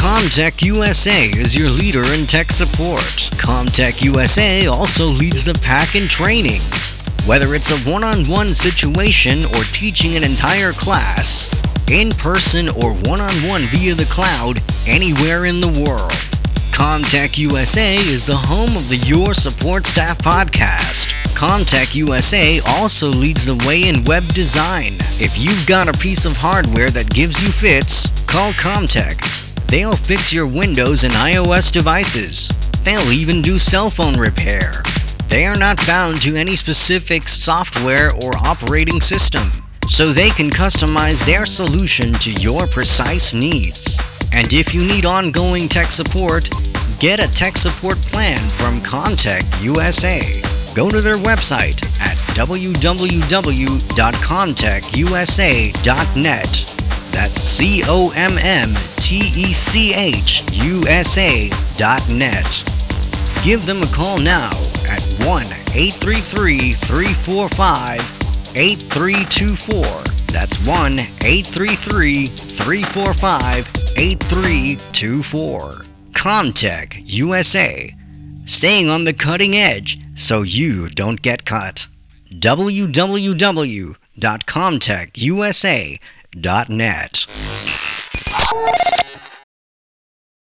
Commtech USA is your leader in tech support. Commtech USA also leads the pack in training. Whether it's a one-on-one situation or teaching an entire class, in person or one-on-one via the cloud, anywhere in the world. Commtech USA is the home of the Your Support Staff podcast. Commtech USA also leads the way in web design. If you've got a piece of hardware that gives you fits, call Commtech. They'll fix your Windows and iOS devices. They'll even do cell phone repair. They are not bound to any specific software or operating system, so they can customize their solution to your precise needs. And if you need ongoing tech support, get a tech support plan from Commtech USA. Go to their website at www.commtechusa.net. That's C O M M T E C H U S A dot net. Give them a call now at 1 833 345 8324. That's 1 833 345 8324. Commtech USA. Staying on the cutting edge so you don't get cut. www.commtechusa.net.